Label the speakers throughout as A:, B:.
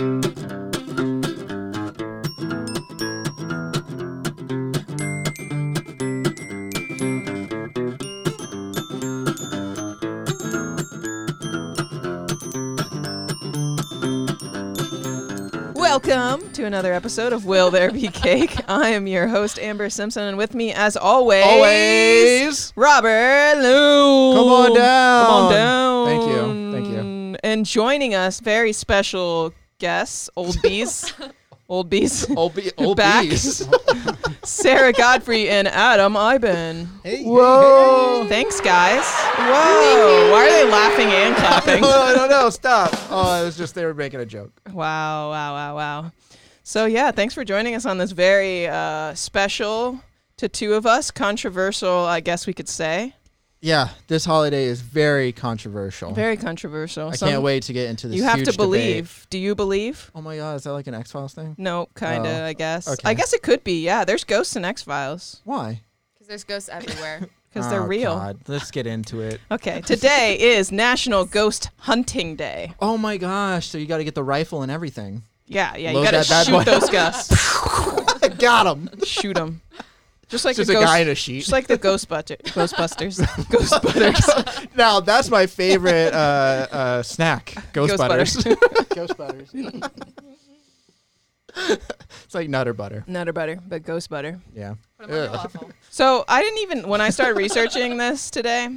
A: Welcome to another episode of Will There Be Cake? I am your host, Amber Simpson, and with me, as always,
B: Always.
A: Robert Lou.
B: Come on down.
A: Come on down.
B: Thank you. Thank you.
A: And joining us, very special guests, old bees, old bees,
B: Old, be- old
A: Back.
B: bees.
A: Sarah Godfrey and Adam Iben.
B: hey,
A: Whoa! Thanks, guys. Whoa! Why are they laughing and clapping?
B: no, no, no, stop. Oh, it was just they were making a joke.
A: Wow, wow, wow, wow. So, yeah, thanks for joining us on this very uh, special to two of us, controversial, I guess we could say.
B: Yeah, this holiday is very controversial.
A: Very controversial.
B: I
A: Some-
B: can't wait to get into this.
A: You have
B: huge
A: to
B: debate.
A: believe. Do you believe?
B: Oh my god, is that like an X Files thing?
A: No, kind of,
B: Oh,
A: I guess. I
B: okay.
A: guess it could be, yeah. There's ghosts in X Files
B: Why?
C: Because there's ghosts everywhere.
A: because they're
B: Oh,
A: real.
B: God. Let's get into it.
A: Okay, today is National Ghost Hunting Day.
B: Oh my gosh! So you got to get the rifle and everything.
A: Yeah, yeah, you
B: Load
A: gotta
B: that bad
A: shoot
B: boy.
A: those ghosts.
B: I got him.
A: shoot them. Just like
B: Just
A: the
B: a
A: ghost,
B: guy in a sheet.
A: just like the Ghostbuster, Ghostbusters, Ghostbutters.
B: now that's my favorite uh, uh, snack. Ghost,
A: Ghost
B: butters.
A: butter.
B: Ghost butters. it's like nutter butter.
A: Nutter butter, but ghost butter.
B: Yeah.
C: Put 'em on your
B: Ugh.
C: waffle.
A: So I didn't even when I started researching this today, I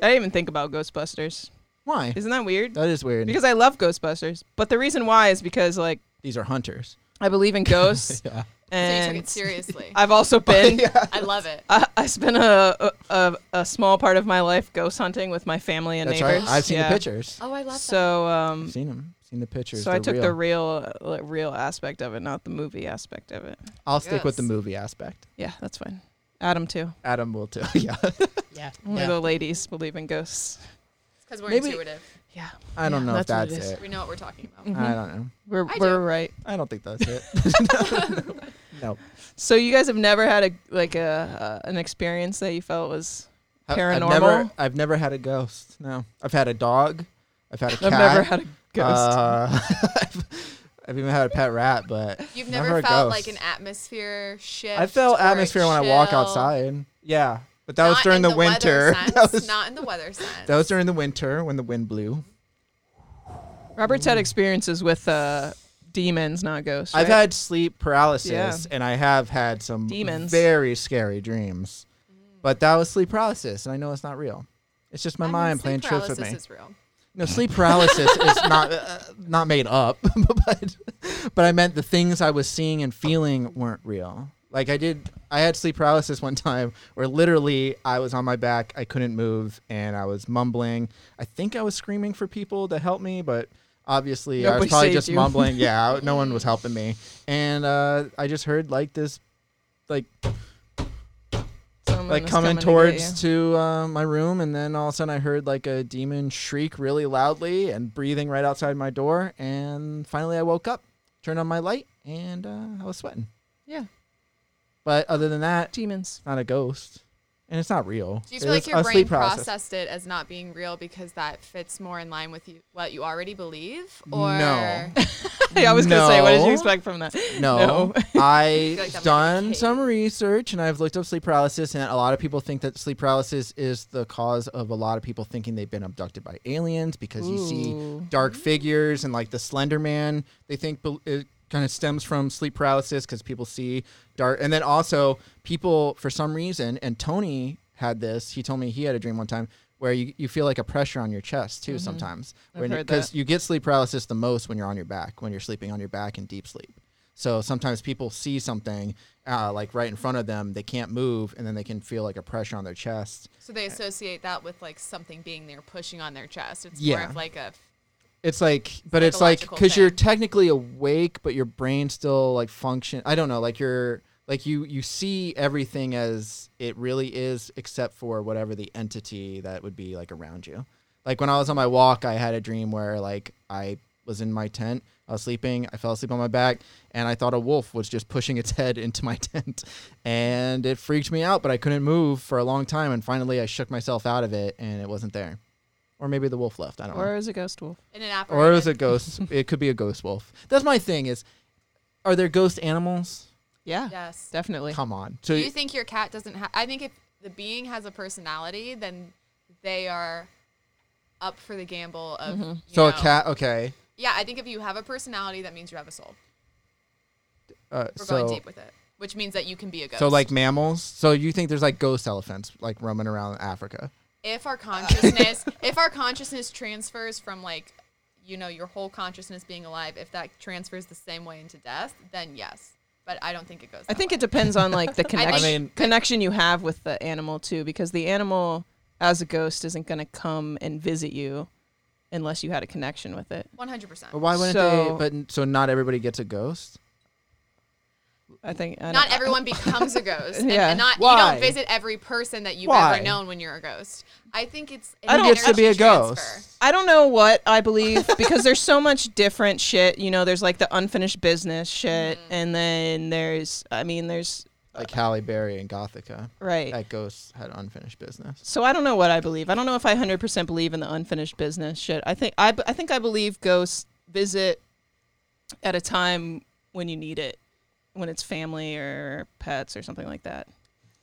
A: didn't even think about Ghostbusters.
B: Why?
A: Isn't that weird?
B: That is weird.
A: Because I love Ghostbusters, but the reason why is because like
B: These are hunters.
A: I believe in ghosts,
B: yeah.
C: So you took
A: and
C: it seriously.
A: I've also been.
C: I love it.
A: I, I spent a, a a a small part of my life ghost hunting with my family and
B: That's
A: neighbors.
B: right. I've seen
A: Yeah.
B: the pictures.
C: Oh, I love
A: So um,
B: I've seen them. Seen the pictures.
A: so I
B: They're
A: took
B: real.
A: the real uh, like, real aspect of it, not the movie aspect of it.
B: I'll stick with the
C: Yes.
B: movie aspect.
A: Yeah, that's fine. Adam too.
B: Adam will too. yeah.
C: Yeah.
A: Only
B: Yeah.
A: the ladies believe in ghosts.
C: Because we're
B: Maybe-
C: intuitive.
A: Yeah,
B: I don't
A: Yeah,
B: know if
A: that's what it
B: it.
C: We know what we're talking about.
A: Mhm.
B: I don't know.
A: we're
C: I
A: we're
C: do.
A: right.
B: I don't think that's it. no.
A: So you guys have never had a like a uh, an experience that you felt was
B: I- I've
A: Paranormal?
B: never, I've never had a ghost. No. I've had a dog. I've had a cat.
A: I've never had a ghost.
B: Uh, I've, I've even had a pet rat, but
C: You've
B: never
C: never
B: a
C: felt
B: ghost.
C: like an atmosphere shift.
B: I felt
C: or a
B: atmosphere when I walk
C: chill.
B: outside. Yeah, but that was during
C: in
B: the, winter.
C: sense,
B: that was
C: not in the weather sense.
B: that was during the winter when the wind blew.
A: Robert's had experiences with uh, demons, not ghosts.
B: I've
A: right?
B: had sleep paralysis,
A: Yeah.
B: and I have had some
A: Demons.
B: very scary dreams. But that was sleep paralysis, and I know it's not real. It's just my
C: I
B: mind playing tricks with me.
C: paralysis is real.
B: No, sleep paralysis is not uh, not made up, but but I meant the things I was seeing and feeling weren't real. Like I did, I had sleep paralysis one time where literally I was on my back, I couldn't move, and I was mumbling. I think I was screaming for people to help me, but obviously I was probably just
A: you.
B: mumbling. Yeah, no one was helping me, and uh, I just heard like this, like
A: Someone
B: like
A: was
B: coming towards
A: you.
B: to uh, my room, and then all of a sudden I heard like a demon shriek really loudly and breathing right outside my door. And finally I woke up, turned on my light, and uh, I was sweating.
A: Yeah,
B: But other than that,
A: demons.
B: not a ghost, and it's not real.
C: Do you
B: It
C: feel like your brain
B: sleep paralysis.
C: processed it as not being real because that fits more in line with you, what you already believe? Or
B: No.
A: I was gonna say, what did you expect from that?
B: No,
A: No.
B: I've
C: like that might be
B: done some research and I've looked up sleep paralysis, and a lot of people think that sleep paralysis is the cause of a lot of people thinking they've been abducted by aliens because you see dark figures and like the Slender Man. They think bel- it kind of stems from sleep paralysis because people see dark, and then also people for some reason. And Tony had this. He told me he had a dream one time where you, you feel like a pressure on your chest too sometimes
A: Mm-hmm. I've
B: because you get sleep paralysis the most when you're on your back when you're sleeping on your back in deep sleep. So sometimes people see something uh, like right in front of them, they can't move, and then they can feel like a pressure on their chest.
C: So they associate that with like something being there pushing on their chest. It's
B: Yeah.
C: more of like a
B: It's like, but it's like because you're technically awake, but your brain still like function. I don't know, like you're like you you see everything as it really is, except for whatever the entity that would be like around you. Like when I was on my walk, I had a dream where like I was in my tent. I was sleeping. I fell asleep on my back, and I thought a wolf was just pushing its head into my tent, and it freaked me out. But I couldn't move for a long time, and finally I shook myself out of it, and it wasn't there. Or maybe the wolf left. I don't know
A: Or is it a ghost wolf?
C: in an apparatus.
B: or is it ghost? it could be a ghost wolf. That's my thing. Is are there ghost animals?
A: Yeah,
C: Yes.
A: definitely.
B: Come on. So
C: Do you think your cat doesn't have? I think if the being has a personality, then they are up for the gamble of. you
B: so a cat. Okay.
C: Yeah, I think if you have a personality, that means you have a soul.
B: Uh,
C: We're
B: so
C: going deep with it, which means that you can be a ghost.
B: so like mammals. So you think there's like ghost elephants like roaming around Africa?
C: If our uh, consciousness, if our consciousness transfers from like, you know, your whole consciousness being alive, if that transfers the same way into death, then yes. But I don't think it goes.
A: I think
C: way.
A: it depends on like the connection I
B: mean-
A: connection you have with the animal too, because the animal as a ghost isn't going to come and visit you unless you had a connection with it.
C: One hundred percent.
B: But why wouldn't
A: So-
B: they? But so not everybody gets a ghost.
A: I think I
C: Not everyone becomes a ghost. and,
A: Yeah.
C: and not
B: Why?
C: you don't visit every person that you've
B: Why?
C: ever known when you're a ghost. I think it's an
A: I don't-
B: Who gets to be a
C: energy
B: ghost?
C: transfer.
A: I don't know what I believe because there's so much different shit. You know, there's like the unfinished business shit,
C: Mm-hmm.
A: and then there's, I mean, there's
B: Like Halle Berry and Gothika.
A: right.
B: That ghost had unfinished business.
A: So I don't know what I believe. I don't know if I 100% believe in the unfinished business shit. I think I, I think I believe ghosts visit at a time when you need it, when it's family or pets or something like that.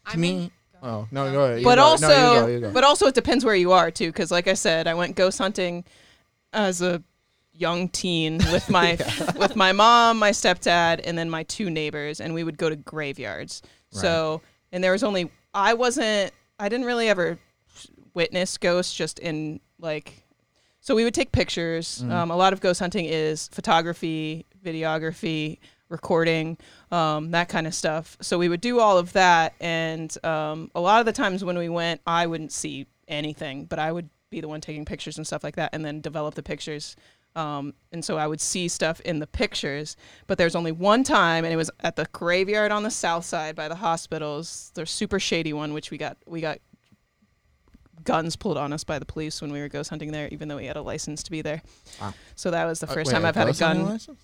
C: I
B: To
C: mean,
B: me, oh no,
C: ahead.
B: go ahead. You
A: but
B: go.
A: also,
B: no, you go, you go.
A: but also it depends where you are too. Because like I said, I went ghost hunting as a young teen with my with my mom, my stepdad, and then my two neighbors, and we would go to graveyards. So and there was only I wasn't I didn't really ever witness ghosts just in like so we would take pictures.
B: Mm-hmm.
A: Um, a lot of ghost hunting is photography, videography, recording, um, that kind of stuff. So we would do all of that, and um, a lot of the times when we went, I wouldn't see anything, but I would be the one taking pictures and stuff like that, and then develop the pictures. Um, and so I would see stuff in the pictures, but there's only one time, and it was at the graveyard on the south side by the hospitals. The super shady one, which we got we got guns pulled on us by the police when we were ghost hunting there, even though we had a license to be there.
B: Wow.
A: So that was the
B: Uh,
A: first
B: wait,
A: time I've had a gun.
B: license?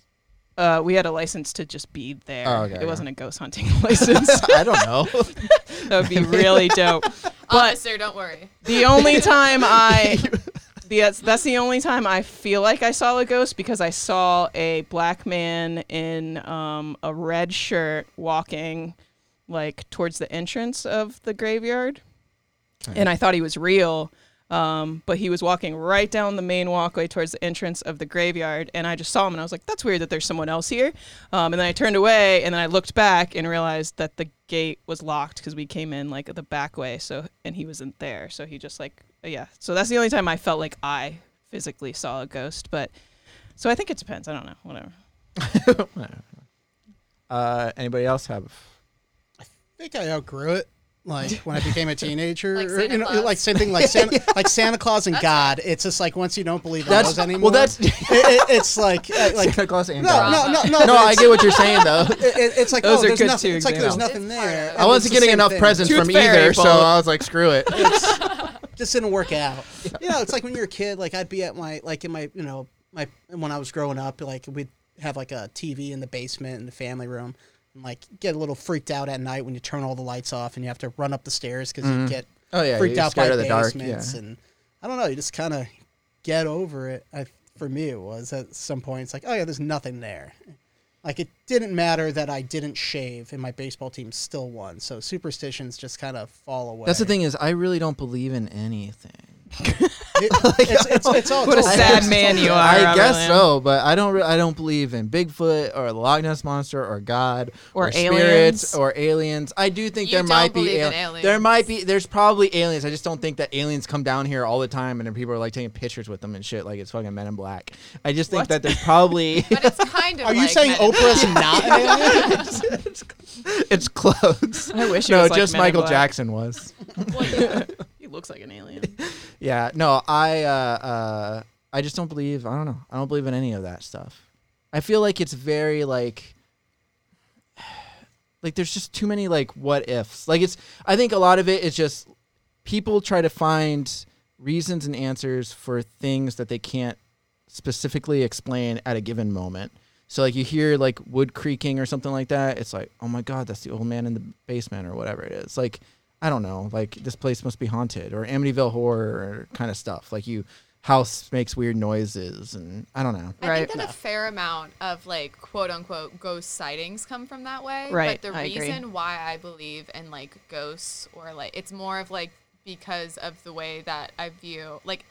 A: Uh, we had a license to just be there.
B: Oh, okay,
A: it
B: okay.
A: wasn't a ghost hunting license.
B: I don't know.
A: that would be really dope. But
C: Officer, don't worry.
A: the only time I the, that's, that's the only time I feel like I saw a ghost because I saw a black man in um, a red shirt walking like towards the entrance of the graveyard. And I thought he was real. Um, but he was walking right down the main walkway towards the entrance of the graveyard, and I just saw him, and I was like, "That's weird that there's someone else here." Um, and then I turned away, and then I looked back and realized that the gate was locked because we came in like the back way. So, and he wasn't there. So he just like, yeah. So that's the only time I felt like I physically saw a ghost. But so I think it depends. I don't know. Whatever.
B: uh, anybody else have?
D: I think I outgrew it. Like when I became a teenager,
C: Like
D: or, you know,
C: Claus.
D: like same thing, like Santa, like Santa Claus and God. It's just like once you don't believe in
B: That's
D: those anymore.
B: well. That's
D: it, it, it's like uh, like
B: Santa Claus and
D: no,
B: God.
D: no, no, no.
B: No,
D: but
B: I get what you're saying though.
D: it- it- it's like
A: Those
D: oh,
A: are
D: there's
A: good
D: nothing.
A: two
D: It's like there's nothing there.
B: I wasn't getting enough
D: thing.
B: presents
A: Tooth
B: from
A: fairy
B: either, so. I was like, screw it.
D: just didn't work out. You know, it's like when you're a kid. Like I'd be at my like in my you know my when I was growing up. Like we'd have like a TV in the basement in the family room, and like get a little freaked out at night when you turn all the lights off and you have to run up the stairs because you mm-hmm. get
B: Oh yeah,
D: freaked out by
B: the dark. Yeah.
D: and I don't know. You just kind of get over it. I for me it was at some point it's like, oh yeah, there's nothing there. Like it didn't matter that I didn't shave and my baseball team still won. So superstitions just kind of fall away.
B: That's the thing is, I really don't believe in anything.
D: It- it's, it's, it's all,
A: What a sad man you are.
B: I
A: Robert
B: guess
A: Lamb.
B: so, but I don't. Re- I don't believe in Bigfoot or the Loch Ness monster or God
A: Or
B: spirits
A: aliens.
B: or aliens. I do think
C: You
B: there
C: don't
B: might be
C: believe in aliens.
B: There might be. There's probably aliens. I just don't think that aliens come down here all the time and then people are like taking pictures with them and shit like it's fucking Men in Black. I just think that there's probably.
C: But it's kind of.
D: Are you
C: like
D: saying
C: Men in
D: Oprah's
C: Black.
D: not an alien?
B: it's close.
A: I wish it
B: no,
A: was like
B: just
A: Men in
B: Michael
A: Black.
B: Jackson was.
C: Well, yeah.
A: Looks like an alien.
B: Yeah, no, I uh, uh, I just don't believe. I don't know. I don't believe in any of that stuff. I feel like it's very like like there's just too many like what ifs. Like it's I think a lot of it is just people try to find reasons and answers for things that they can't specifically explain at a given moment. So like you hear like wood creaking or something like that, it's like, "Oh my god, that's the old man in the basement or whatever it is." Like I don't know, like this place must be haunted or Amityville horror kind of stuff. Like you house makes weird noises and I don't know.
C: I
A: Right.
C: think that a fair amount of like quote unquote ghost sightings come from that way.
A: Right,
C: But the
A: I agree.
C: reason why I believe in like ghosts or like it's more of like because of the way that I view like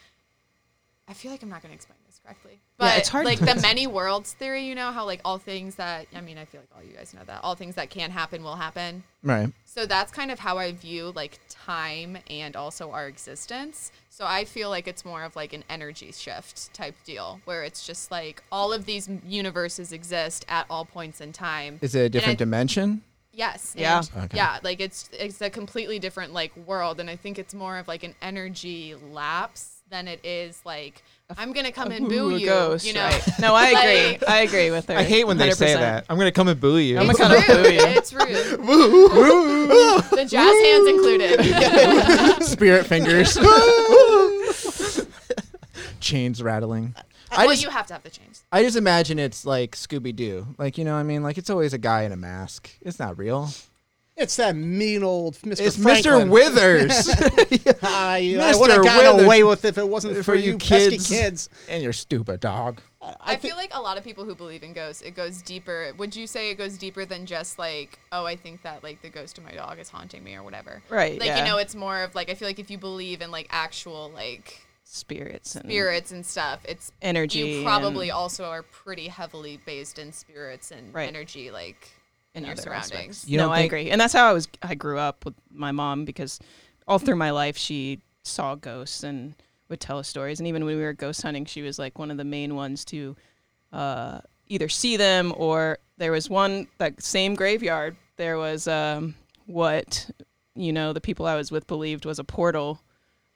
C: I feel like I'm not gonna explain this correctly. But
A: Yeah, it's hard
C: like
A: to-
C: the many worlds theory, you know, how like all things that I mean I feel like all you guys know that all things that can happen will happen.
B: Right.
C: So that's kind of how I view like time and also our existence. So I feel like it's more of like an energy shift type deal where it's just like all of these universes exist at all points in time.
B: Is it a different
C: I-
B: dimension?
C: Yes.
A: Yeah.
B: Okay.
C: Yeah, like it's it's a completely different like world and I think it's more of like an energy lapse than it is like I'm going to come and boo you,
A: ghost,
C: you know.
A: right. No, I agree.
C: Like-
A: I agree with her.
B: I hate when they say
A: 100%.
B: that. I'm gonna come and boo you.
A: I'm
C: It's
A: gonna
C: rude.
A: kinda boo you.
C: It's rude. Woo, woo, woo. the jazz hands included.
B: Spirit fingers. Chains rattling. Uh, I
C: well,
B: just,
C: you have to have the change.
B: I just imagine it's like Scooby Doo. Like, you know what I mean? Like, it's always a guy in a mask. It's not real.
D: It's that mean old Mr.
B: It's
D: Franklin.
B: Mr. Withers.
D: I, I
B: Mr.
D: would have gotten
B: Withers.
D: away with it if it wasn't for,
B: For you
D: you pesky
B: kids.
D: kids.
B: and your stupid dog.
C: I,
D: think-
C: feel like a lot of people who believe in ghosts, it goes deeper. Would you say it goes deeper than just like, oh, I think that like the ghost of my dog is haunting me or whatever?
A: Right,
C: Like
A: yeah.
C: you know, it's more of like I feel like if you believe in like actual like
A: Spirits and
C: spirits and stuff, it's
A: energy.
C: You probably also are pretty heavily based in spirits and
A: Right.
C: energy, like in,
A: in
C: your
A: other
C: surroundings.
A: aspects.
B: You
A: no, I agree, and that's how I was. I grew up with my mom because all through my life she saw ghosts and would tell us stories. And even when we were ghost hunting, she was like one of the main ones to uh, either see them or there was one that same graveyard. There was um, what you know the people I was with believed was a portal.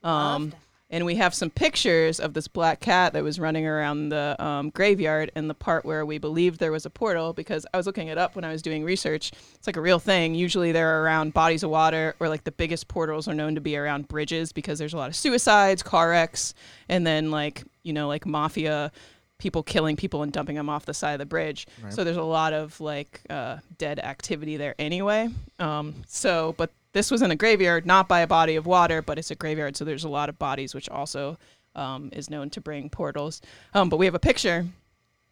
A: Um, and we have some pictures of this black cat that was running around the um, graveyard and the part where we believed there was a portal because I was looking it up when I was doing research. It's like a real thing. Usually they're around bodies of water or like the biggest portals are known to be around bridges because there's a lot of suicides, car wrecks, and then like, you know, like mafia people killing people and dumping them off the side of the bridge. So there's a lot of like uh, dead activity there anyway. Um, so, but this was in a graveyard, not by a body of water, but it's a graveyard. So there's a lot of bodies, which also um, is known to bring portals. Um, but we have a picture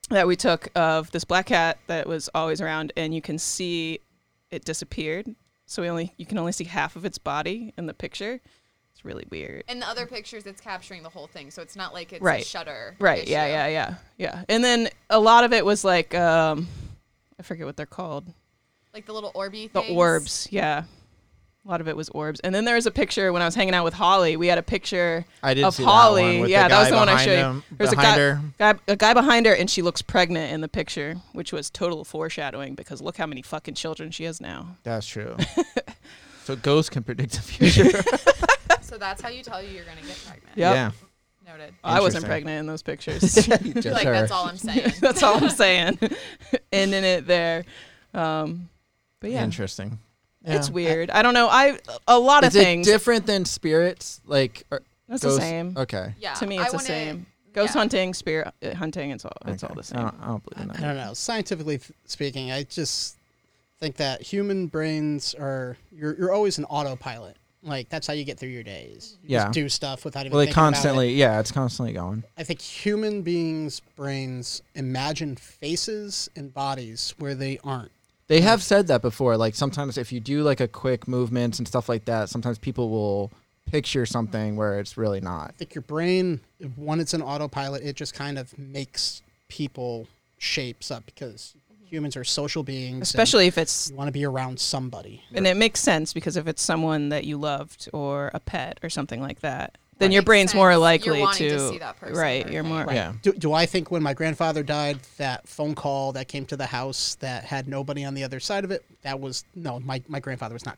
A: that we took of this black cat that was always around, and you can see it disappeared. So we only you can only see half of its body in the picture. It's really weird.
C: In the other pictures, it's capturing the whole thing, so it's not like it's a
A: Right.
C: shutter.
A: Right. Yeah.
C: issue.
A: Yeah. Yeah. Yeah. And then a lot of it was like um, I forget what they're called.
C: Like the little orby Things.
A: The orbs. Yeah. A lot of it was orbs. And then there was a picture when I was hanging out with Holly. We had a picture
B: I did
A: of
B: see that
A: Holly.
B: one with
A: yeah, that was the one I
B: behind
A: showed
B: him-
A: you. There's a guy,
B: her.
A: guy, a guy behind her, and she looks pregnant in the picture, which was total foreshadowing because look how many fucking children she has now.
B: That's true. so ghosts can predict the future.
C: So that's how you tell you you're gonna get pregnant.
A: Yep.
B: Yeah.
C: Noted.
A: I wasn't pregnant in those pictures.
B: Just
C: like
B: her.
C: that's all I'm saying.
A: That's all I'm saying. Ending it there. Um, but yeah,
B: Interesting.
A: It's weird. I don't know. I a lot of
B: Is it
A: things.
B: different than spirits? Like or
A: That's
B: ghosts?
A: the same.
B: Okay.
C: Yeah.
A: to me,
C: I
A: it's the
C: wanna-
A: same. Ghost
C: yeah.
A: hunting, spirit uh, hunting, it's all it's all
B: Okay.
A: the same.
B: I don't, I don't believe in that.
D: I
B: that.
D: don't know. Scientifically th- speaking, I just think that human brains are you're you're always an autopilot. like that's how you get through your days. You
B: Yeah.
D: just do stuff without even.
B: Well, they
D: thinking about it.
B: constantly, yeah, it's constantly going.
D: I think human beings' brains imagine faces and bodies where they aren't.
B: They have said that before. Like sometimes if you do like a quick movements and stuff like that, sometimes people will picture something where it's really not.
D: I think your brain, when it's an autopilot, it just kind of makes people shapes up because humans are social beings.
A: Especially if it's
D: you want to be around somebody.
A: and it makes sense because if it's someone that you loved or a pet or something like that, then
C: That
A: your brain's
C: sense.
A: more
C: You're
A: likely
C: to see that person
A: right. You're more
C: Right.
B: Yeah.
D: Do, do I think when my grandfather died, that phone call that came to the house that had nobody on the other side of it, that was no, my, my grandfather was not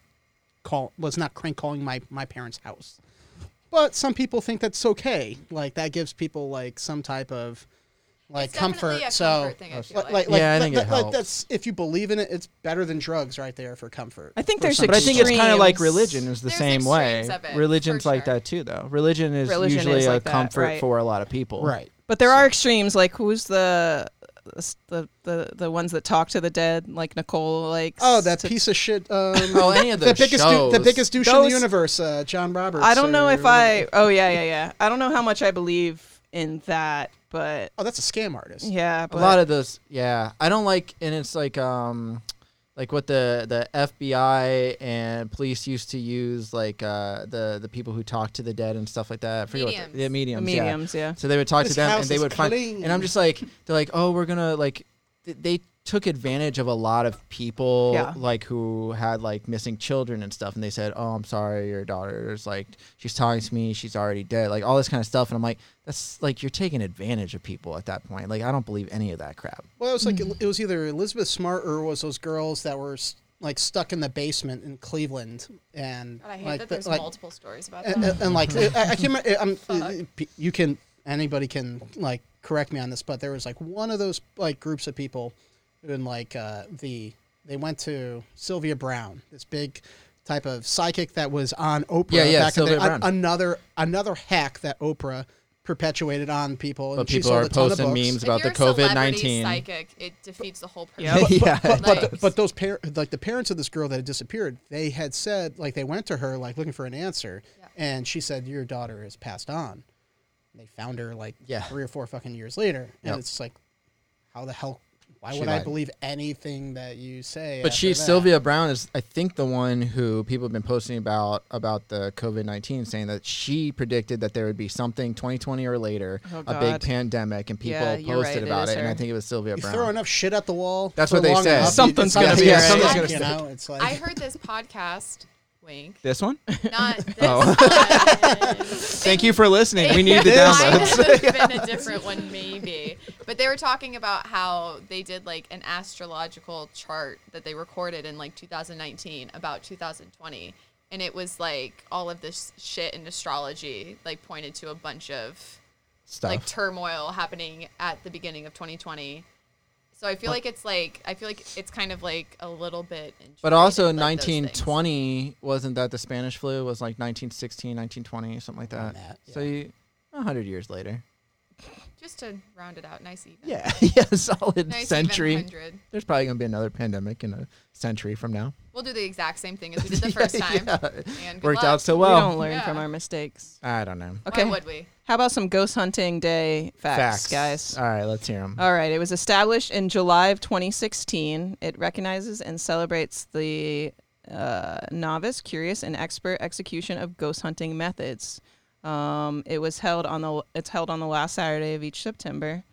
D: call was not crank calling my, my parents' house. But some people think that's okay. Like that gives people like some type of like
C: It's
D: comfort.
C: a
D: so
C: comfort thing, I feel
D: like,
C: like.
D: like, like,
B: Yeah, I
D: that-
B: think it
D: that- like,
B: helps.
D: that's if you believe in it, it's better than drugs right there for comfort.
A: I think there's
D: some
B: But I think it's kind of like religion is the
C: There's
B: same way.
C: it,
B: Religion's
C: for
B: like
C: sure.
B: that too, though. Religion is
A: Religion
B: usually
A: is
B: a
A: like that,
B: comfort
A: right.
B: for a lot of people.
D: right.
A: But there are extremes, like who's the the the the ones that talk to the dead, like Nicole like
D: Oh, that
A: to-
D: piece of shit. Um,
B: Oh, any of
D: the
B: those
D: biggest, du- the biggest douche in the universe, uh, John Roberts.
A: I don't know
D: or
A: if I. Oh yeah, yeah, yeah. I don't know how much I believe in that, but
D: Oh, that's a scam artist.
A: yeah,
B: A lot of those, yeah. I don't like, and it's like, um, like what the the FBI and police used to use, like uh, the the people who talk to the dead and stuff like that. I forget what the,
C: Mediums.
B: the mediums.
A: the
B: yeah.
A: mediums, yeah.
B: So they would talk
D: This
B: to them,
D: house
B: and they
D: is
B: would find.
D: clean.
B: And I'm just like, they're like, oh, we're gonna like, th- they took advantage of a lot of people,
A: Yeah.
B: like who had like missing children and stuff, and they said, oh, I'm sorry, your daughter's like, she's talking to me, she's already dead, like all this kind of stuff, and I'm like, that's like you're taking advantage of people at that point. Like I don't believe any of that crap.
D: Well, it was like mm-hmm. it was either Elizabeth Smart or it was those girls that were s- like stuck in the basement in Cleveland, and
C: God, I hate
D: like
C: that
D: the-
C: there's
D: like,
C: multiple stories about that.
D: and, and, like I, I can't remember. I'm,
C: Fuck.
D: Uh, you can anybody can like correct me on this, but there was like one of those like groups of people, and like uh, the they went to Sylvia Browne, this big type of psychic that was on Oprah.
B: Yeah, yeah,
D: back in the
B: Sylvia
D: day.
B: Browne.
D: another another hack that Oprah perpetuated on people, and
B: But
D: she
B: people
D: sold
B: are
D: a
B: posting
D: books.
B: memes
C: If
B: about the
C: you're a celebrity
B: COVID nineteen.
C: psychic, it defeats the whole purpose.
A: Yeah.
D: But,
B: Yeah,
D: but, but,
C: does.
D: but, but those parents, like the parents of this girl that had disappeared, they had said, like they went to her, like looking for an answer,
C: Yeah.
D: and she said, "Your daughter has passed on." And they found her like
B: Yeah.
D: three or four fucking years later, and
B: Yep.
D: it's like, how the hell? Why
B: She
D: would I believe anything that you say?
B: But
D: after
B: she's
D: that?
B: Sylvia Browne is I think the one who people have been posting about about the COVID nineteen, saying that she predicted that there would be something 2020 or later,
A: Oh,
B: a big pandemic, and people
A: Yeah,
B: posted
A: right,
B: about
A: is
B: it, and I think it was Sylvia
D: You
B: Browne.
D: throw enough shit at the wall.
B: That's what they
D: long
B: said.
D: enough, you-
A: Something's gonna
D: be
A: be
D: right.
A: right.
B: Something's gonna
D: know, it's like
C: I heard this podcast. Wink.
B: This one?
C: Not this
B: Oh.
C: one.
B: Thank you for listening. We need the
C: It might have been a different one, maybe. But they were talking about how they did like an astrological chart that they recorded in like 2019 about 2020, and it was like all of this shit in astrology like pointed to a bunch of
B: Stuff.
C: like turmoil happening at the beginning of 2020. So I feel like it's like I feel like it's kind of like a little bit.
B: but also
C: integrated, like,
B: 1920 wasn't that the Spanish flu? Was like 1916, 1920, something like that.
D: Around that,
B: So
D: yeah.
B: you, hundred years later.
C: Just to round it out, nice even.
B: Yeah, yeah, solid
C: Nice
B: century.
C: even hundred.
B: There's probably gonna be another pandemic in a century from now.
C: We'll do the exact same thing as we did the first time.
B: Yeah.
C: And good
B: Worked
C: luck.
B: out so well.
A: we don't learn
C: Yeah.
A: from our mistakes.
B: I don't know.
A: Okay,
C: Why would we?
A: how about some ghost hunting day facts, guys?
B: All right, let's hear them.
A: All right. It was established in July of 2016. It recognizes and celebrates the uh, novice, curious, and expert execution of ghost hunting methods. Um, it was held on the it's held on the last Saturday of each September,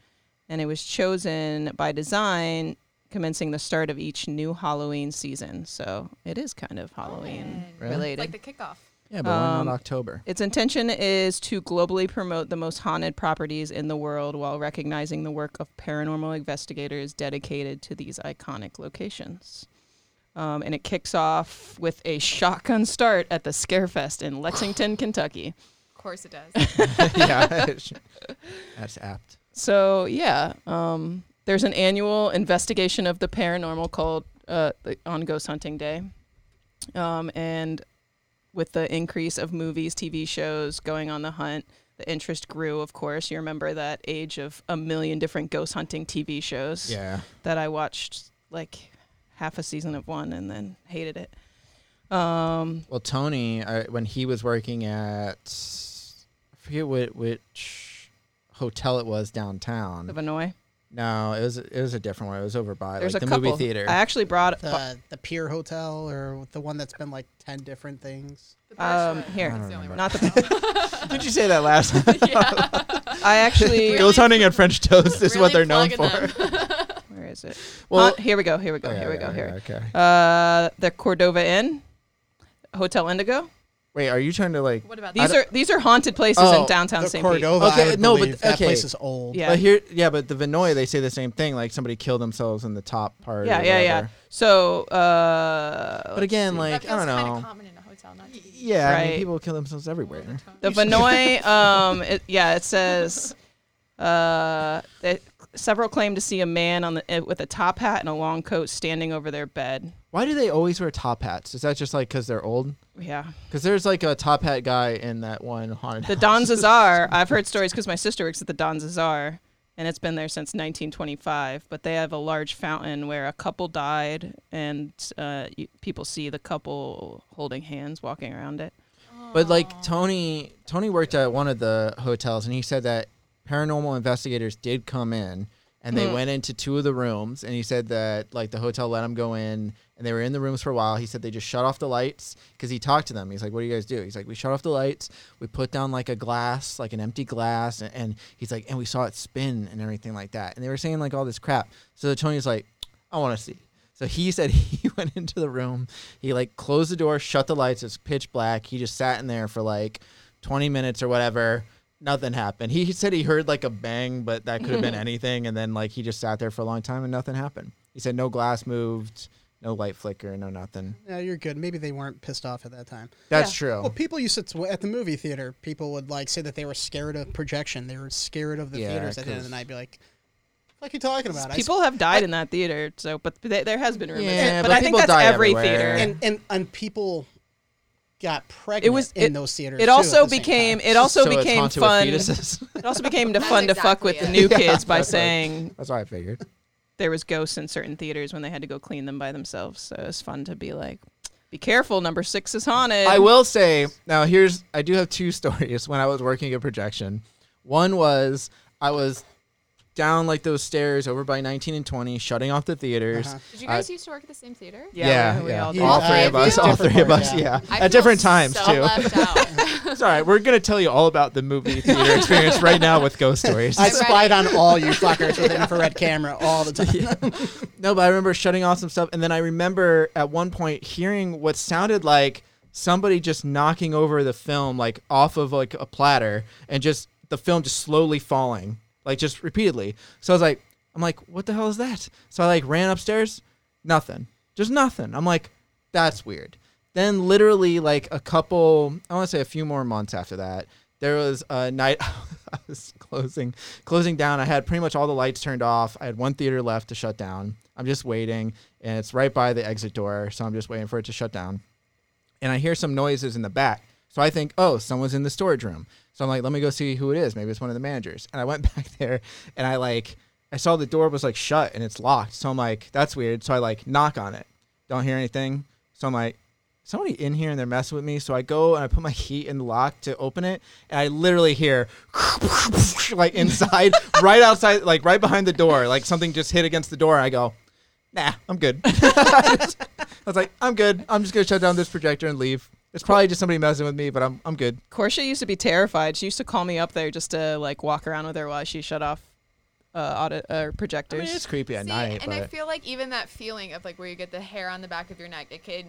A: and it was chosen by design, commencing the start of each new Halloween season. So it is kind of Halloween
B: Really?
A: related.
C: It's like the kickoff.
B: yeah, but why
A: um,
B: not October?
A: Its intention is to globally promote the most haunted properties in the world while recognizing the work of paranormal investigators dedicated to these iconic locations. Um, and it kicks off with a shotgun start at the Scarefest in Lexington, Kentucky.
C: Of course it does.
B: yeah, that's apt.
A: So yeah, um, there's an annual investigation of the paranormal called uh, the- on Ghost Hunting Day, um, and with the increase of movies, TV shows going on the hunt, the interest grew. Of course, you remember that age of a million different ghost hunting TV shows
B: Yeah.
A: that I watched like half a season of one and then hated it. Um,
B: Well, Tony, uh, when he was working at, I forget what, which hotel it was downtown.
A: the Vinoy.
B: No, it was it was a different one. It was over by
A: There's
B: like
A: a
B: the
A: couple.
B: movie theater.
A: I actually brought
D: The the Pier Hotel or the one that's been like ten different things.
C: The
A: um here,
B: don't
C: the only
A: not the.
B: Did you say that last time?
A: I actually.
C: Really?
B: Ghost hunting at French toast is what they're known for.
C: them.
A: Where is it?
B: Well-
A: Haunt- here we go. Here we go.
B: Okay,
A: here we go.
B: okay,
A: Here.
B: Okay.
A: Uh, the Cordova Inn, Hotel Indigo.
B: Wait, are you trying to like?
C: What about
A: These are these are haunted places
B: Oh,
A: in downtown
D: the
A: St. Pete.
D: Cordova.
B: Okay,
D: I would
B: no, but-
D: believe that
B: okay.
D: place is old.
A: Yeah.
B: But here, yeah, but the Vinoy they say the same thing. Like somebody killed themselves in the top part.
A: Yeah,
B: or
A: yeah, yeah.
B: whatever.
A: So, uh,
B: But
A: let's
B: again,
A: see.
B: like
C: that
B: I don't
C: kind
B: know.
C: of common in a hotel, not to be
B: Yeah, I mean,
A: Right.
B: people kill themselves everywhere.
A: the Vinoy, um, it, yeah, it says, uh, that several claim to see a man on the eh, with a top hat and a long coat standing over their bed.
B: Why do they always wear top hats? Is that just like because they're old?
A: Yeah,
B: Because there's like a top hat guy in that one haunted.
A: the. Don Cesar. I've heard stories because my sister works at the Don Cesar, and it's been there since 1925. But they have a large fountain where a couple died, and uh, you, people see the couple holding hands walking around it.
B: But like Tony, Tony worked at one of the hotels, and he said that paranormal investigators did come in, and they
A: Mhm.
B: went into two of the rooms, and he said that like the hotel let them go in, and they were in the rooms for a while. He said they just shut off the lights because he talked to them. He's like, "What do you guys do?" He's like, "We shut off the lights. We put down like a glass, like an empty glass, and, and he's like, and we saw it spin and everything like that." And they were saying like all this crap. So Tony's like, "I want to see." So he said he went into the room. He like closed the door, shut the lights. It's pitch black. He just sat in there for like 20 minutes or whatever. Nothing happened. He said he heard like a bang, but that could have been anything. And then like he just sat there for a long time and nothing happened. He said no glass moved, no light flicker, no nothing.
D: Yeah, you're good. Maybe they weren't pissed off at that time.
B: That's
A: Yeah.
B: true.
D: Well, people used to at the movie theater. People would like say that they were scared of projection. They were scared of the
B: Yeah,
D: theaters at the end of the night. Be like, "What are you talking about?" I s-
A: People have died in that theater, so but th- there has been rumors.
B: Yeah,
A: but,
B: but
A: I think that's every
B: everywhere.
A: theater.
D: and and and people got pregnant it
A: was-
D: in
A: it-
D: those theaters.
A: it also
D: at the same
A: became it also
B: So
A: became fun. It also became to
C: That's
A: fun to fuck
C: exactly
A: with the
C: it.
A: new
B: Yeah,
A: kids by
B: that's right.
A: saying
B: That's what I figured.
A: there was ghosts in certain theaters when they had to go clean them by themselves. So it was fun to be like, "Be careful, number six is haunted."
B: I will say now. Here's I do have two stories when I was working at projection. One was I was down like those stairs over by 19 and 20, shutting off the theaters.
D: Uh-huh.
C: Did you
B: I-
C: guys used to work at the same theater?
A: Yeah,
B: yeah,
A: we- we
B: yeah.
A: all
D: did.
B: all
D: Yeah,
B: three of us, all three of us,
D: Different
B: yeah, at different times
C: so
B: too.
C: left out.
B: It's all right. We're gonna tell you all about the movie theater experience right now with ghost stories.
D: I spied on all you fuckers with an infrared camera all the time.
B: No, but I remember shutting off some stuff, and then I remember at one point hearing what sounded like somebody just knocking over the film, like off of like a platter, and just the film just slowly falling, like just repeatedly. So I was like, I'm like, what the hell is that? So I like ran upstairs, nothing, just nothing. I'm like, that's weird. Then literally like a couple, I want to say a few more months after that, there was a night I was closing closing down. I had pretty much all the lights turned off. I had one theater left to shut down. I'm just waiting, and it's right by the exit door, so I'm just waiting for it to shut down. And I hear some noises in the back. So I think, oh, someone's in the storage room. So I'm like, let me go see who it is. Maybe it's one of the managers. And I went back there and I like I saw the door was like shut and it's locked. So I'm like, that's weird. So I like knock on it. Don't hear anything. So I'm like, somebody in here and they're messing with me. So I go and I put my key in the lock to open it, and I literally hear like inside, right outside, like right behind the door, like something just hit against the door. I go, nah, I'm good. I was like, I'm good. I'm just gonna shut down this projector and leave. It's probably just somebody messing with me, but I'm I'm good.
A: Portia used to be terrified. She used to call me up there just to like walk around with her while she shut off uh, audit uh,
B: I mean, it's creepy at
C: See,
B: night,
C: and I feel like even that feeling of like where you get the hair on the back of your neck, it can,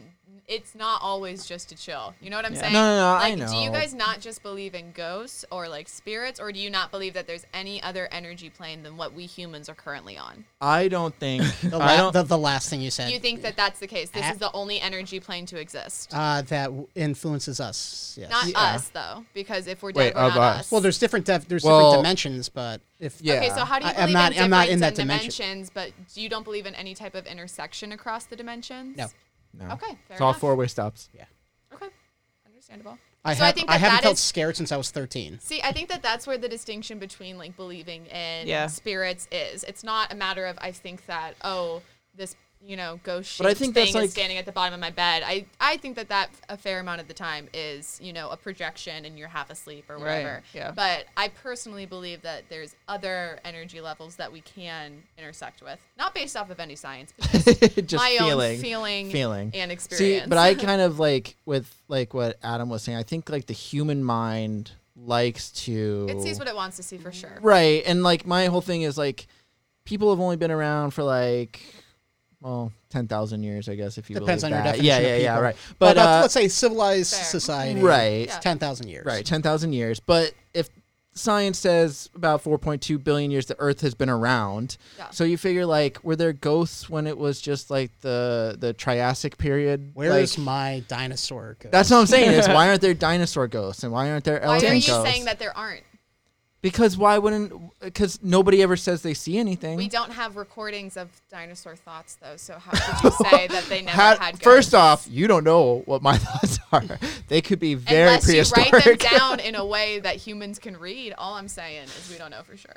C: it's not always just to chill. You know what I'm
A: Yeah.
C: saying?
B: No, no, no, I
C: Like, do you guys not just believe in ghosts or like spirits, or do you not believe that there's any other energy plane than what we humans are currently on?
B: I don't think
D: The,
B: I don't.
D: the, the last thing you said.
C: You think that that's the case? This
D: Ah.
C: is the only energy plane to exist.
D: uh, that w- influences us. Yes.
C: not
B: yeah.
C: us though, because if we're
B: Wait,
C: dead, we're
B: of
C: not
B: us.
C: us.
D: well, there's different def- there's
B: Well-
D: different dimensions, but if
B: Yeah.
C: Okay, so how do you
D: I-
C: believe
D: I'm not-
C: in
D: I'm not in
C: difference
D: that dimension.
C: dimensions, but you don't believe in any type of intersection across the dimensions?
D: No.
B: no.
C: Okay, fair
B: it's all
C: enough.
B: four way stops. Yeah.
C: Okay, understandable.
D: I,
C: So I
D: have,
C: think
D: I
C: that
D: haven't
C: that
D: felt
C: is-
D: scared since I was 13.
C: See, I think that that's where the distinction between like believing in
A: Yeah.
C: spirits is. It's not a matter of I think that oh this you know ghost
B: But I
C: shaped
B: think
C: thing
B: that's like-
C: is standing at the bottom of my bed. I I think that that a fair amount of the time is you know a projection and you're half asleep or
A: Right,
C: whatever.
A: yeah.
C: But I personally believe that there's other energy levels that we can intersect with, not based off of any science, but just,
B: Just
C: my
B: feeling,
C: own feeling,
B: feeling.
C: and
B: See,
C: experience.
B: but I kind of like with like what Adam was saying. I think like the human mind likes to
C: it sees what it wants to see for sure.
B: right, and like my whole thing is like people have only been around for like well ten thousand years, I guess if you
D: Depends on
B: believe
D: your definition.
B: Yeah,
D: of
B: yeah, yeah, right.
D: But,
B: But
D: uh, let's say civilized
C: Fair.
D: society,
B: Right.
C: Yeah.
D: ten thousand years.
B: Right, 10,000 years. But if science says about 4.2 billion years the earth has been around,
C: Yeah.
B: so you figure like were there ghosts when it was just like the the Triassic period?
D: Where
B: like,
D: is my dinosaur? Ghost?
B: That's what I'm saying is why aren't there dinosaur ghosts and why aren't there
C: Why
B: elephant
C: are you
B: ghosts?
C: saying that there aren't?
B: Because why wouldn't because nobody ever says they see anything.
C: We don't have recordings of dinosaur thoughts, though. So how could you say that they never
B: Had-
C: had?
B: first off, you don't know what my thoughts are. They could be very prehistoric.
C: unless
B: prehistoric.
C: you write them down in a way that humans can read, all I'm saying is we don't know for sure.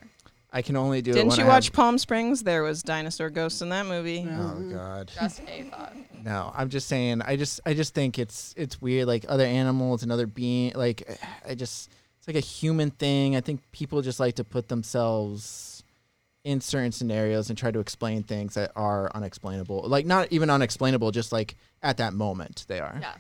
B: I can only do
A: Didn't
B: when
A: you
B: I
A: watch
B: have-
A: Palm Springs? There was dinosaur ghosts in that movie.
B: Oh mm-hmm. god.
C: Just a thought.
B: No, I'm just saying. I just, I just think it's, it's weird. Like other animals and other being, like I just, it's like a human thing. I think people just like to put themselves in certain scenarios and try to explain things that are unexplainable. Like not even unexplainable, just like at that moment they are.
C: Yeah.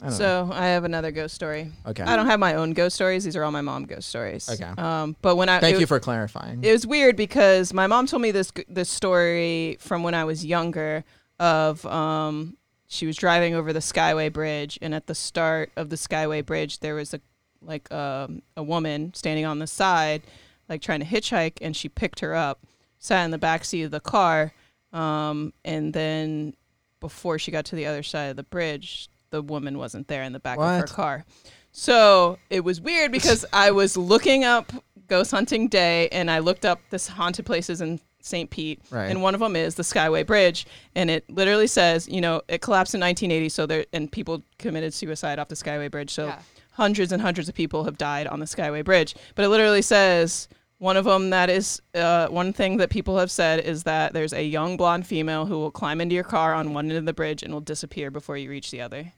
B: I don't know.
A: So I have another ghost story.
B: Okay.
A: I don't have my own ghost stories. These are all my mom ghost stories.
B: Okay.
A: Um, but when I
B: Thank
A: it-
B: you for clarifying.
A: It was weird because my mom told me this this story from when I was younger of um she was driving over the Skyway Bridge and at the start of the Skyway Bridge there was a like um, a woman standing on the side like trying to hitchhike and she picked her up sat in the back seat of the car um and then before she got to the other side of the bridge the woman wasn't there in the back of her car so it was weird because I was looking up ghost hunting day and I looked up this haunted places in St. Pete.
B: Right.
A: And one of them is the Skyway Bridge. And it literally says, you know, it collapsed in 1980. So there, and people committed suicide off the Skyway Bridge. So
C: Yeah.
A: Hundreds and hundreds of people have died on the Skyway Bridge. But it literally says, one of them that is uh, one thing that people have said is that there's a young blonde female who will climb into your car on one end of the bridge and will disappear before you reach the other.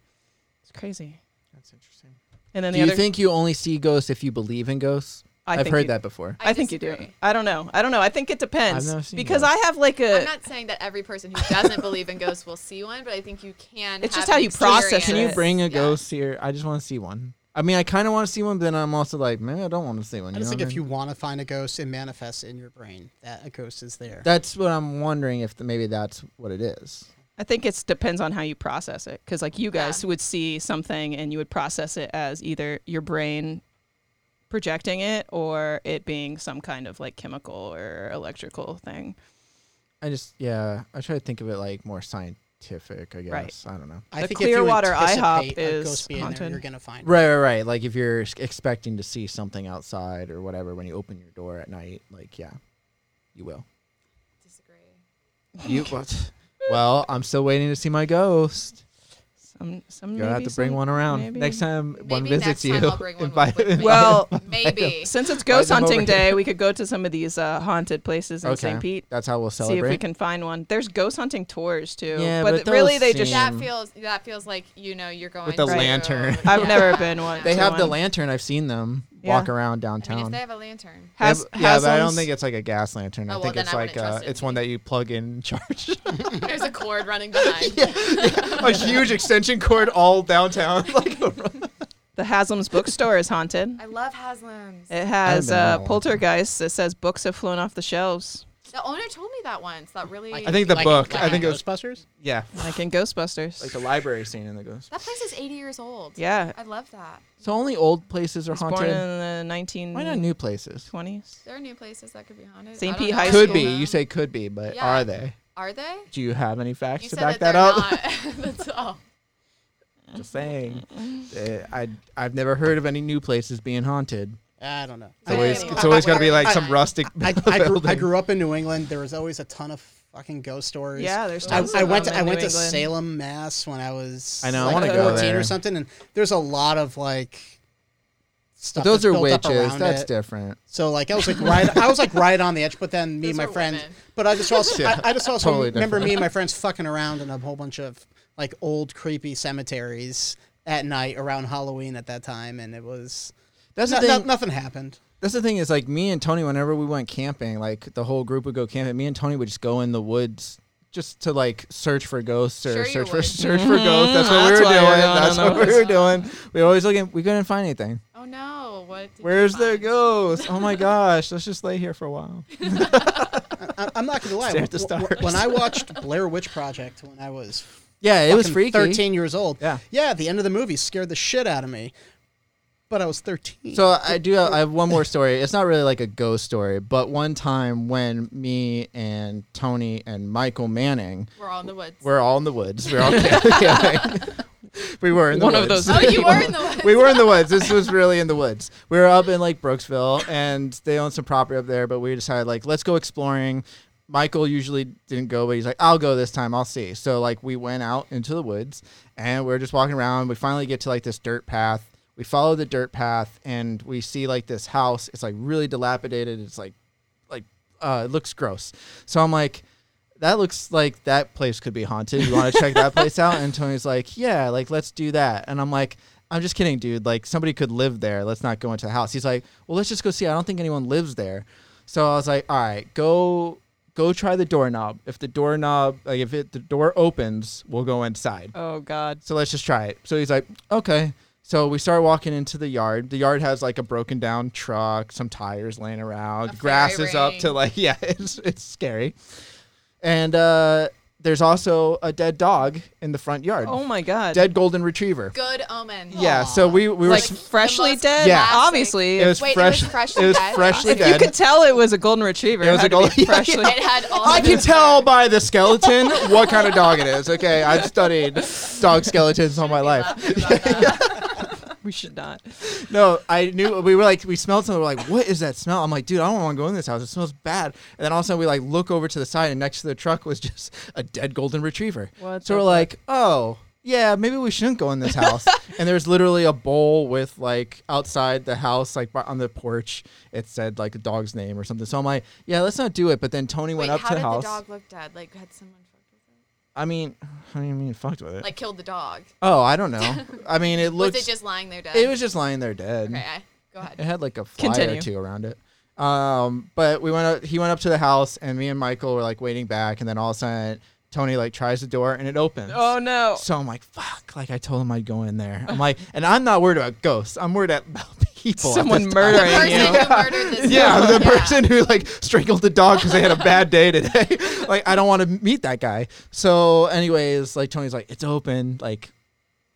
A: It's crazy.
B: That's interesting.
A: And then
B: Do
A: the
B: you
A: other,
B: think you only see ghosts if you believe in ghosts?
A: I
B: have heard
A: you-
B: that before.
A: I, think you do. I don't know. I don't know. I think it depends.
B: I've never seen
A: because
B: ghosts.
A: I have like a.
C: I'm not saying that every person who doesn't believe in ghosts will see one, but I think you can.
A: It's
C: have
A: just how you process.
B: Can you bring a
C: Yeah.
B: ghost here? I just want to see one. I mean, I kind of want to see one, but then I'm also like, man, I don't want to see one.
D: I
B: you
D: just think
B: what I
D: if you want to find a ghost, it manifests in your brain that a ghost is there.
B: That's what I'm wondering if the, maybe that's what it is.
A: I think it depends on how you process it. Because like you guys
C: Yeah.
A: would see something and you would process it as either your brain projecting it or it being some kind of like chemical or electrical thing.
B: I just, yeah, I try to think of it like more scientific, I guess.
A: Right.
B: I don't know.
D: I
A: The
D: think
A: Clearwater
D: if you
A: IHOP is
D: ghost being there,
A: haunted.
D: you're gonna find.
B: Right, right, right. Like if you're expecting to see something outside or whatever when you open your door at night, like, yeah, you will.
C: Disagree.
B: You what? Well, I'm still waiting to see my ghost.
A: Some some
B: You'll have
A: maybe
B: to bring
A: some-
B: one around
A: maybe.
B: next time one visits
C: next
B: you.
C: time I'll bring one
B: invite-
C: with me.
A: Well,
C: Maybe.
A: Since it's ghost hunting day, we could go to some of these uh, haunted places in
B: okay,
A: St. Pete.
B: that's how we'll celebrate.
A: See
B: celebrate.
A: if we can find one. There's ghost hunting tours too.
B: Yeah,
A: but,
B: but
A: really they just
C: that feels that feels like you know you're going
B: With the
C: through-
B: lantern.
A: I've
C: Yeah.
A: never been one.
B: They
A: to
B: have the lantern. I've seen them
A: Yeah.
B: walk around
C: I mean,
B: downtown.
C: if they have a lantern,
B: They
A: Has,
B: have- yeah, but I don't think it's like a gas lantern. I
C: Oh, well,
B: think
C: then
B: it's
C: I
B: like
C: wouldn't
B: uh,
C: it.
B: it's one that you plug in and charge.
C: there's a cord running behind.
B: a huge extension cord all downtown. like
A: the Haslam's bookstore is haunted.
C: I love Haslam's.
A: It has
B: been there
A: uh,
B: long
A: poltergeist. It says books have flown off the shelves,
C: The owner told me that once. That really.
B: I think the
D: Like-
B: book.
D: like
B: I think it was
D: Ghostbusters.
B: yeah,
A: like in Ghostbusters.
B: like the library scene in the ghost.
C: that place is 80 years old.
A: yeah,
C: I love that.
B: So only old places are
A: it was born
B: haunted.
A: in the 1920s.
B: Why not new places?
C: There are new places that could be haunted.
A: St.
C: I don't
A: Pete
C: know.
A: High
B: Could
A: School.
B: be. You say could be, but
C: Yeah.
B: are they?
C: Are they?
B: Do you have any facts
C: You
B: to
C: said
B: back
C: that,
B: that,
C: they're
B: up?
C: not. That's all.
B: Just saying. Uh, I I've never heard of any new places being haunted.
D: I don't know.
B: It's always
C: I-
B: it's always got to be like
D: I-
B: some rustic.
D: I, I, grew, I grew up in New England. There was always a ton of fucking ghost stories.
A: Yeah, there's
D: I,
A: tons
D: I
A: of
D: went
A: them
D: to Salem, Mass, when I
A: in
D: I
A: New
D: to
A: England.
D: stuff.
B: But those
D: that's
B: are
D: built up
B: witches.
D: around
B: That's
D: it.
B: different.
D: So like I was like right, I was like right on the edge. But then me and my
C: are
D: friends,
C: women.
D: but I just also,
B: Yeah,
D: I, I just also
B: totally
D: remember
B: different.
D: me and my friends fucking around in a whole bunch of like old creepy cemeteries at night around Halloween at that time, and it was
B: That's
D: no-
B: the
D: no- nothing happened.
B: That's the thing is like me and Tony. Whenever we went camping, like the whole group would go camping. Me and Tony would just go in the woods. Just to like search for ghosts or
C: Sure
B: search for search for mm-hmm. ghosts. That's what
A: That's
B: we were doing. That's what we were doing. We were always looking. We couldn't find anything.
C: Oh no! What? did
B: Where's the
C: find?
B: ghost? Oh my gosh! Let's just lay here for a while.
D: I, I'm not gonna lie.
B: Stare at the
D: w- w-
B: stars.
D: When I watched Blair Witch Project when I was
B: Yeah, it was freaky.
D: 13 years old.
B: Yeah.
D: Yeah, the end of the movie scared the shit out of me. But I was 13.
B: So I do. Have, I have one more story. It's not really like a ghost story, but one time when me and Tony and Michael Manning
C: We're all in the woods.
B: were all in the woods. We were all camping. we were in the
A: One of
B: woods.
A: those-
C: oh, you were in the woods.
B: we were in the woods. This was really in the woods. We were up in like Brooksville, and they own some property up there. But we decided like let's go exploring. Michael usually didn't go, but he's like, I'll go this time. I'll see. So like we went out into the woods, and we are just walking around. We finally get to like this dirt path. We follow the dirt path, and we see like this house. It's like really dilapidated. It's like like uh, it looks gross. So I'm like, that looks like that place could be haunted. You want to check that place out? And Tony's like, yeah, like let's do that. And I'm like, I'm just kidding, dude. Like somebody could live there. Let's not go into the house. He's like, well, let's just go see. I don't think anyone lives there. So I was like, all right, go go try the doorknob. If the doorknob, like if it the door opens, we'll go inside.
A: Oh God.
B: So let's just try it. So he's like, okay. So we start walking into the yard. The yard has like a broken down truck, some tires laying around,
C: A
B: grass
C: fairy
B: is up to like yeah, it's it's scary. And uh there's also a dead dog in the front yard.
A: Oh my God.
B: Dead golden retriever.
C: Good omen.
B: Yeah, so we we were
A: like
B: s-
A: freshly dead.
B: Yeah.
A: Obviously.
B: it was
C: Wait, it was freshly
B: it was
C: dead?
B: freshly
A: if
B: dead.
A: you could tell it was a golden retriever.
B: It was
A: had
B: a
A: to be
B: golden-
A: freshly.
C: It had all.
B: I can
C: the-
B: tell by the skeleton what kind of dog it is. Okay, I've studied dog skeletons all my life.
C: laughing about that.
A: we should not.
B: No, I knew we were like we smelled something. We're like, what is that smell? I'm like, dude, I don't want to go in this house. It smells bad. And then all of a sudden we like look over to the side, and next to the truck was just a dead golden retriever.
A: What
B: so we're like, oh yeah, maybe we shouldn't go in this house. and there's literally a bowl with like outside the house, like on the porch, it said like a dog's name or something. So I'm like, yeah, let's not do it. But then Tony
C: Wait,
B: went up
C: how
B: to
C: did
B: the house.
C: the dog look dead? Like had someone fucked with it?
B: I mean, how do you mean fucked with it?
C: Like killed the dog?
B: oh, I don't know. I mean, it looks.
C: Was it just lying there dead?
B: it was just lying there dead.
C: Okay, I, go ahead.
B: It had like a fly or two around it. Um, but we went. Up, he went up to the house, and me and Michael were like waiting back, and then all of a sudden, Tony like tries the door, and it opens.
A: Oh no.
B: So I'm like, fuck! Like I told him I'd go in there. I'm like, and I'm not worried about ghosts. I'm worried about people.
A: Someone murdering
C: The person
A: you.
C: who murdered this
B: Yeah,
C: dog.
B: the person who like strangled the dog because they had a bad day today. like I don't want to meet that guy. So, anyways, like Tony's like, it's open. Like,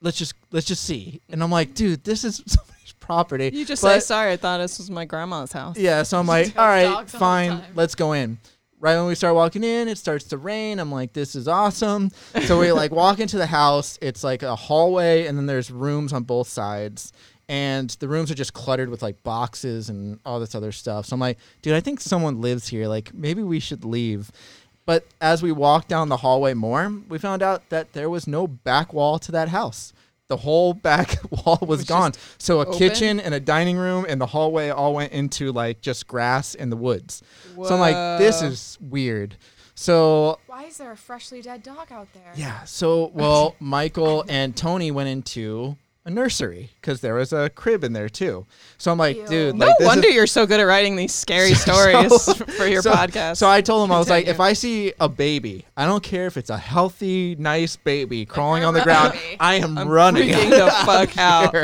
B: let's just let's just see. And I'm like, dude, this is somebody's property.
A: You just
B: But-
A: say sorry. I thought this was my grandma's house.
B: Yeah, so I'm like, all right,
C: dogs all
B: fine, let's go in. Right when we start walking in, it starts to rain. I'm like, this is awesome. So we like walk into the house. It's like a hallway, and then there's rooms on both sides. And the rooms are just cluttered with like boxes and all this other stuff. So I'm like, dude, I think someone lives here. Like, maybe we should leave. But as we walked down the hallway more, we found out that there was no back wall to that house. The whole back wall was
A: was
B: gone. So a
A: open?
B: kitchen and a dining room and the hallway all went into like just grass and the woods. So I'm like, this is weird. So
C: Why is there a freshly dead dog out there?
B: yeah, so well, Michael and Tony went into a nursery because there was a crib in there too. So I'm like,
C: Ew.
B: dude,
A: No
B: like, this
A: wonder
B: is-
A: you're so good at writing these scary
B: So-
A: stories for your
B: so,
A: podcast.
B: So I told him I was like, if I see a baby, I don't care if it's a healthy, nice baby crawling
C: you're
B: on the ground,
C: baby.
B: I am
A: I'm
B: running.
A: the fuck out.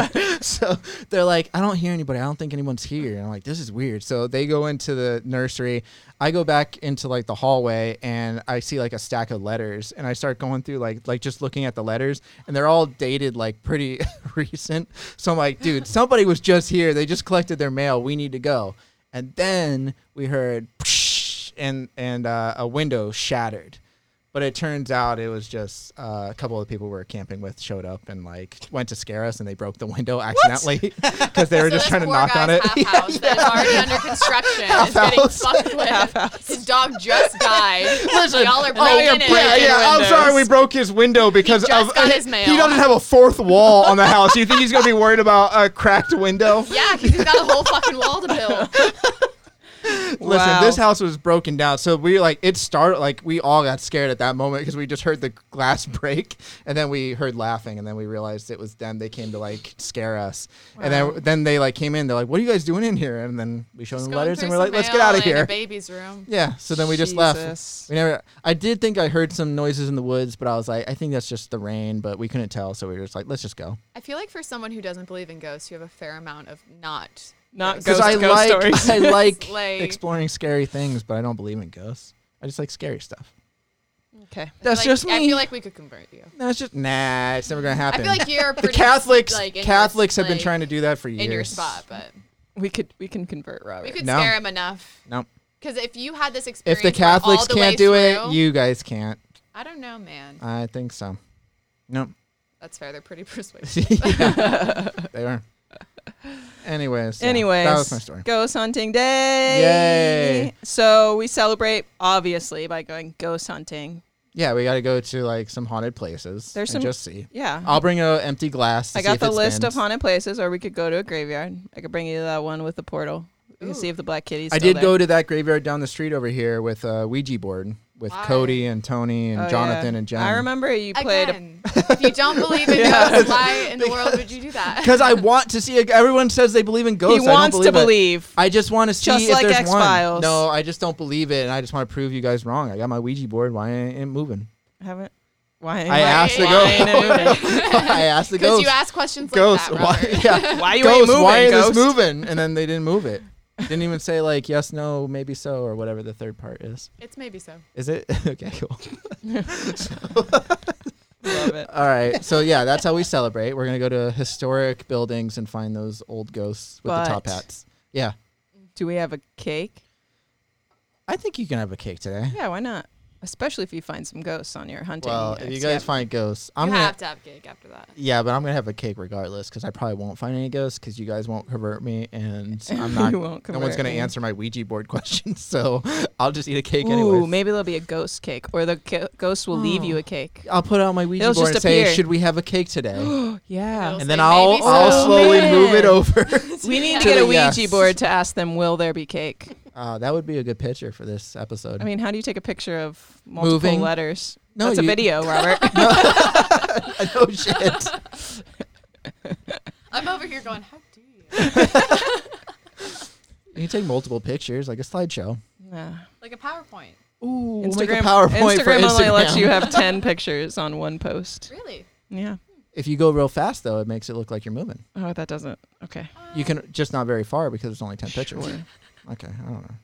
B: so they're like, I don't hear anybody. I don't think anyone's here. And I'm like, this is weird. So they go into the nursery. I go back into like the hallway and I see like a stack of letters and I start going through like like just looking at the letters and they're all dated like pretty recent. So I'm like, dude, somebody was just here. They just collected their mail. We need to go. And then we heard and and uh, a window shattered. But it turns out it was just uh, a couple of people we were camping with showed up and like went to scare us, and they broke the window accidentally because they were
C: So
B: just trying to knock on it.
C: Half house that is already under construction is getting
B: house.
C: fucked with. His dog just died.
B: Listen,
C: Y'all are
B: oh, yeah,
C: breaking
B: yeah,
C: in.
B: yeah. I'm sorry we broke his window because
C: just
B: of
C: mail.
B: he doesn't have a fourth wall on the house. You think he's gonna be worried about a cracked window?
C: Yeah, because he's got a whole fucking wall to build.
B: Listen,
A: Wow.
B: this house was broken down, so we like it started like we all got scared at that moment because we just heard the glass break, and then we heard laughing, and then we realized it was them. They came to like scare us, and then then they like came in. They're like, "What are you guys doing in here?" And then we showed
C: Just
B: them letters, and we're like, "Let's get out of here."
C: Baby's room.
B: Yeah. So then we just
A: Jesus.
B: left. We never. I did think I heard some noises in the woods, but I was like, I think that's just the rain, but we couldn't tell, so we were just like, let's just go.
C: I feel like for someone who doesn't believe in ghosts, you have a fair amount of not.
A: Not
B: Because
A: ghost,
B: I
A: ghost
B: like
A: stories.
B: I like
C: Like-
B: exploring scary things, but I don't believe in ghosts. I just like scary stuff.
A: okay.
B: That's
C: like-
B: just me.
C: I feel like we could convert you.
B: No, it's just nah. It's never gonna happen.
C: I feel like you're
B: the Catholics,
C: like, in your-
B: Catholics have been trying to do that for years.
C: in your spot, but
A: We could we can convert Robert.
C: we could
B: No.
C: scare him enough.
B: Nope.
C: Because if you had this experience,
B: If
C: the
B: Catholics
C: all the
B: can't
C: way
B: do it, you guys can't.
C: I don't know, man.
B: I think so. Nope.
C: That's fair. They're pretty persuasive.
B: Yeah, they are. Anyways. yeah,
A: Anyways,
B: that was my story.
A: Ghost hunting day.
B: Yay.
A: So we celebrate obviously by going ghost hunting.
B: Yeah, we got to go to like some haunted places.
A: There's
B: and
A: some-
B: just see.
A: Yeah.
B: I'll bring an empty glass. To
A: I got the list of haunted places, or we could go to a graveyard. I could bring you to that one with the portal. We can see if the black kitty's.
B: I did
A: there.
B: go to that graveyard down the street over here with a Ouija board with
C: Why?
B: Cody and Tony and
A: Oh,
B: Jonathan
A: yeah.
B: and Jen.
A: I remember you played. A,
C: Again, if you don't believe in
B: Yeah.
C: ghosts, why in the world would you do that?
B: Because I want to see. Everyone says they believe in ghosts.
A: he
B: I don't
A: wants to
B: believe it. I just want to see
A: Just
B: if
A: like
B: there's
A: X-Files.
B: one. No, I just don't believe it, and I just want to prove you guys wrong. I got my Ouija board. Why ain't it moving?
A: Haven't. Why?
B: I
A: why-
B: asked the
A: why
B: ghost.
A: ain't it moving?
B: I asked the ghost.
C: Because you ask questions like
B: ghost,
C: that,
B: why? Yeah,
A: Why are you
B: ghost,
A: ain't moving?
B: why ain't
A: ghost?
B: this moving? And then they didn't move it. Didn't even say like yes, no, maybe so, or whatever the third part is.
C: It's maybe so.
B: Is it okay? Cool.
A: Love it.
B: All right. So yeah, that's how we celebrate. We're gonna go to historic buildings and find those old ghosts with the top hats. Yeah,
A: Do we have a cake?
B: I think you can have a cake today.
A: Yeah, why not? Especially if you find some ghosts on your hunting.
B: Well, if you guys
A: yeah.
B: find ghosts, I'm
C: you
B: gonna
C: have to have cake after that.
B: Yeah, but I'm gonna have a cake regardless because I probably won't find any ghosts because you guys won't convert me, and I'm not.
A: You won't
B: no one's gonna
A: me.
B: answer my Ouija board questions, so I'll just eat a cake anyway.
A: Ooh,
B: anyway.
A: maybe there'll be a ghost cake, or the ca- ghost will leave you oh. a cake.
B: I'll put it on my Ouija
A: It'll
B: board and
A: just
B: say, "Should we have a cake today?"
A: Yeah.
C: It'll
B: and then I'll
C: maybe
B: I'll
C: so.
B: slowly move it over.
A: we need to
B: To
A: get a Ouija
B: yes.
A: board to ask them, will there be cake?
B: Uh, that would be a good picture for this episode.
A: I mean, how do you take a picture of multiple
B: Moving.
A: letters?
B: No,
A: That's a
B: you-
A: video, Robert.
B: no shit.
C: I'm over here going, how do you?
B: You can take multiple pictures, like a slideshow.
A: Nah.
C: Like a PowerPoint.
B: Ooh, we'll
A: Instagram,
B: make a PowerPoint
A: Instagram
B: for Instagram.
A: only lets you have 10 pictures on one post.
C: Really?
A: Yeah.
B: if you go real fast, though, it makes it look like you're moving.
A: Oh, that doesn't. Okay.
B: You can just not very far because it's only ten pictures. Okay, I don't know.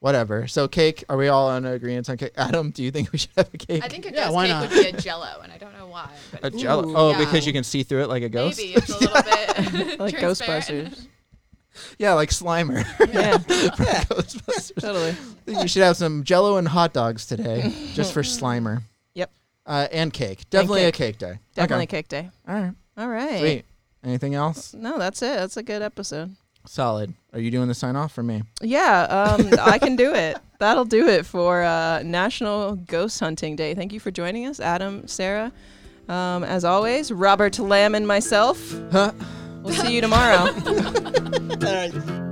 B: Whatever. So cake. Are we all on agreement on cake? Adam, do you think we should have a cake?
C: I think a
D: Yeah,
C: ghost
D: why
C: cake
D: not?
C: would be a jello, and I don't know why.
B: a jello.
A: Ooh.
B: Oh,
C: Yeah.
B: because you can see through it like a ghost.
C: maybe it's a little bit
A: Like
C: transparent.
A: Ghostbusters.
B: Yeah, like Slimer.
A: Yeah,
B: Ghostbusters.
A: totally.
B: you should have some Jello and hot dogs today, just for Slimer.
A: Yep.
B: Uh, and cake. Definitely
A: cake.
B: a cake day.
A: Definitely
B: Okay.
A: cake day.
B: All right.
A: All right.
B: Sweet. Anything else?
A: No, that's it. That's a good episode.
B: Solid. Are you doing the sign off for me?
A: Yeah, um, I can do it. That'll do it for uh, National Ghost Hunting Day. Thank you for joining us, Adam, Sarah. Um, as always, Robert Lamb and myself.
B: Huh?
A: We'll see you tomorrow.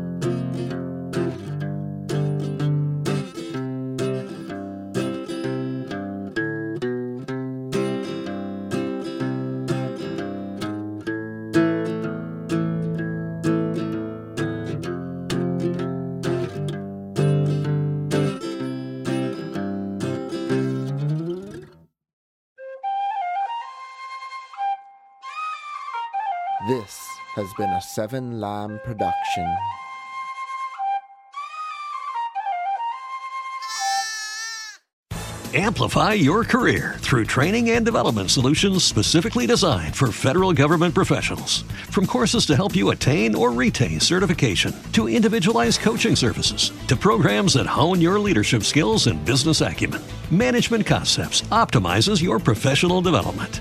E: This has been a Seven Lamb production.
F: Amplify your career through training and development solutions specifically designed for federal government professionals. From courses to help you attain or retain certification, to individualized coaching services, to programs that hone your leadership skills and business acumen, Management Concepts optimizes your professional development.